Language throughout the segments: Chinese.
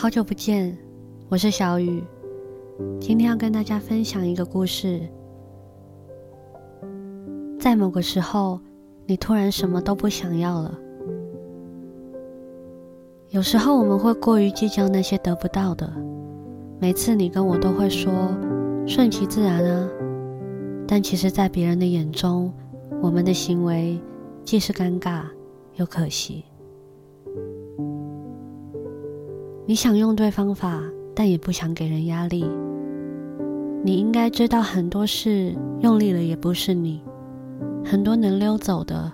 好久不见，我是小雨。今天要跟大家分享一个故事。在某个时候，你突然什么都不想要了。有时候我们会过于计较那些得不到的。每次你跟我都会说“顺其自然啊”，但其实，在别人的眼中，我们的行为既是尴尬又可惜。你想用对方法，但也不想给人压力。你应该知道，很多事用力了也不是你，很多能溜走的，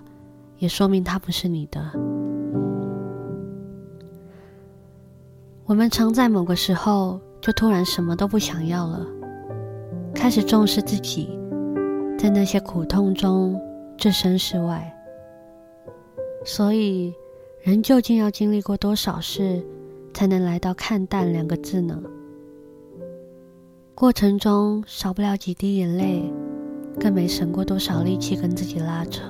也说明它不是你的。我们常在某个时候就突然什么都不想要了，开始重视自己，在那些苦痛中置身事外。所以，人究竟要经历过多少事？才能来到看淡两个字呢？过程中少不了几滴眼泪，更没省过多少力气跟自己拉扯。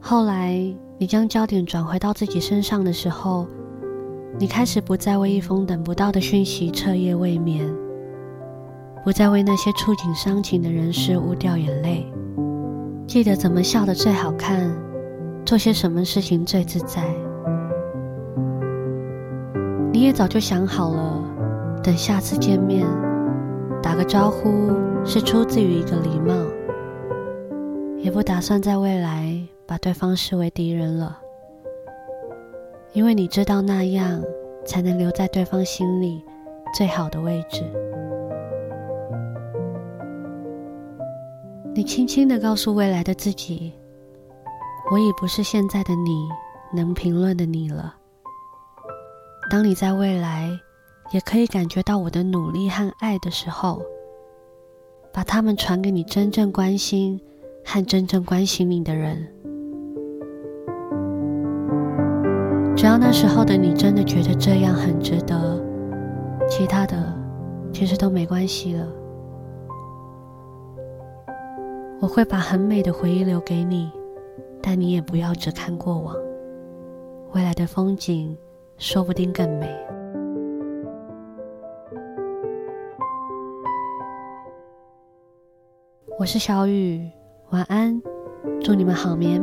后来，你将焦点转回到自己身上的时候，你开始不再为一封等不到的讯息彻夜未眠，不再为那些触景伤情的人事物掉眼泪，记得怎么笑得最好看。做些什么事情最自在？你也早就想好了，等下次见面，打个招呼是出自于一个礼貌，也不打算在未来把对方视为敌人了，因为你知道那样才能留在对方心里最好的位置。你轻轻的告诉未来的自己。我已不是现在的你能评论的你了。当你在未来也可以感觉到我的努力和爱的时候，把它们传给你真正关心和真正关心你的人。只要那时候的你真的觉得这样很值得，其他的其实都没关系了。我会把很美的回忆留给你。但你也不要只看过往，未来的风景说不定更美。我是小雨，晚安，祝你们好眠。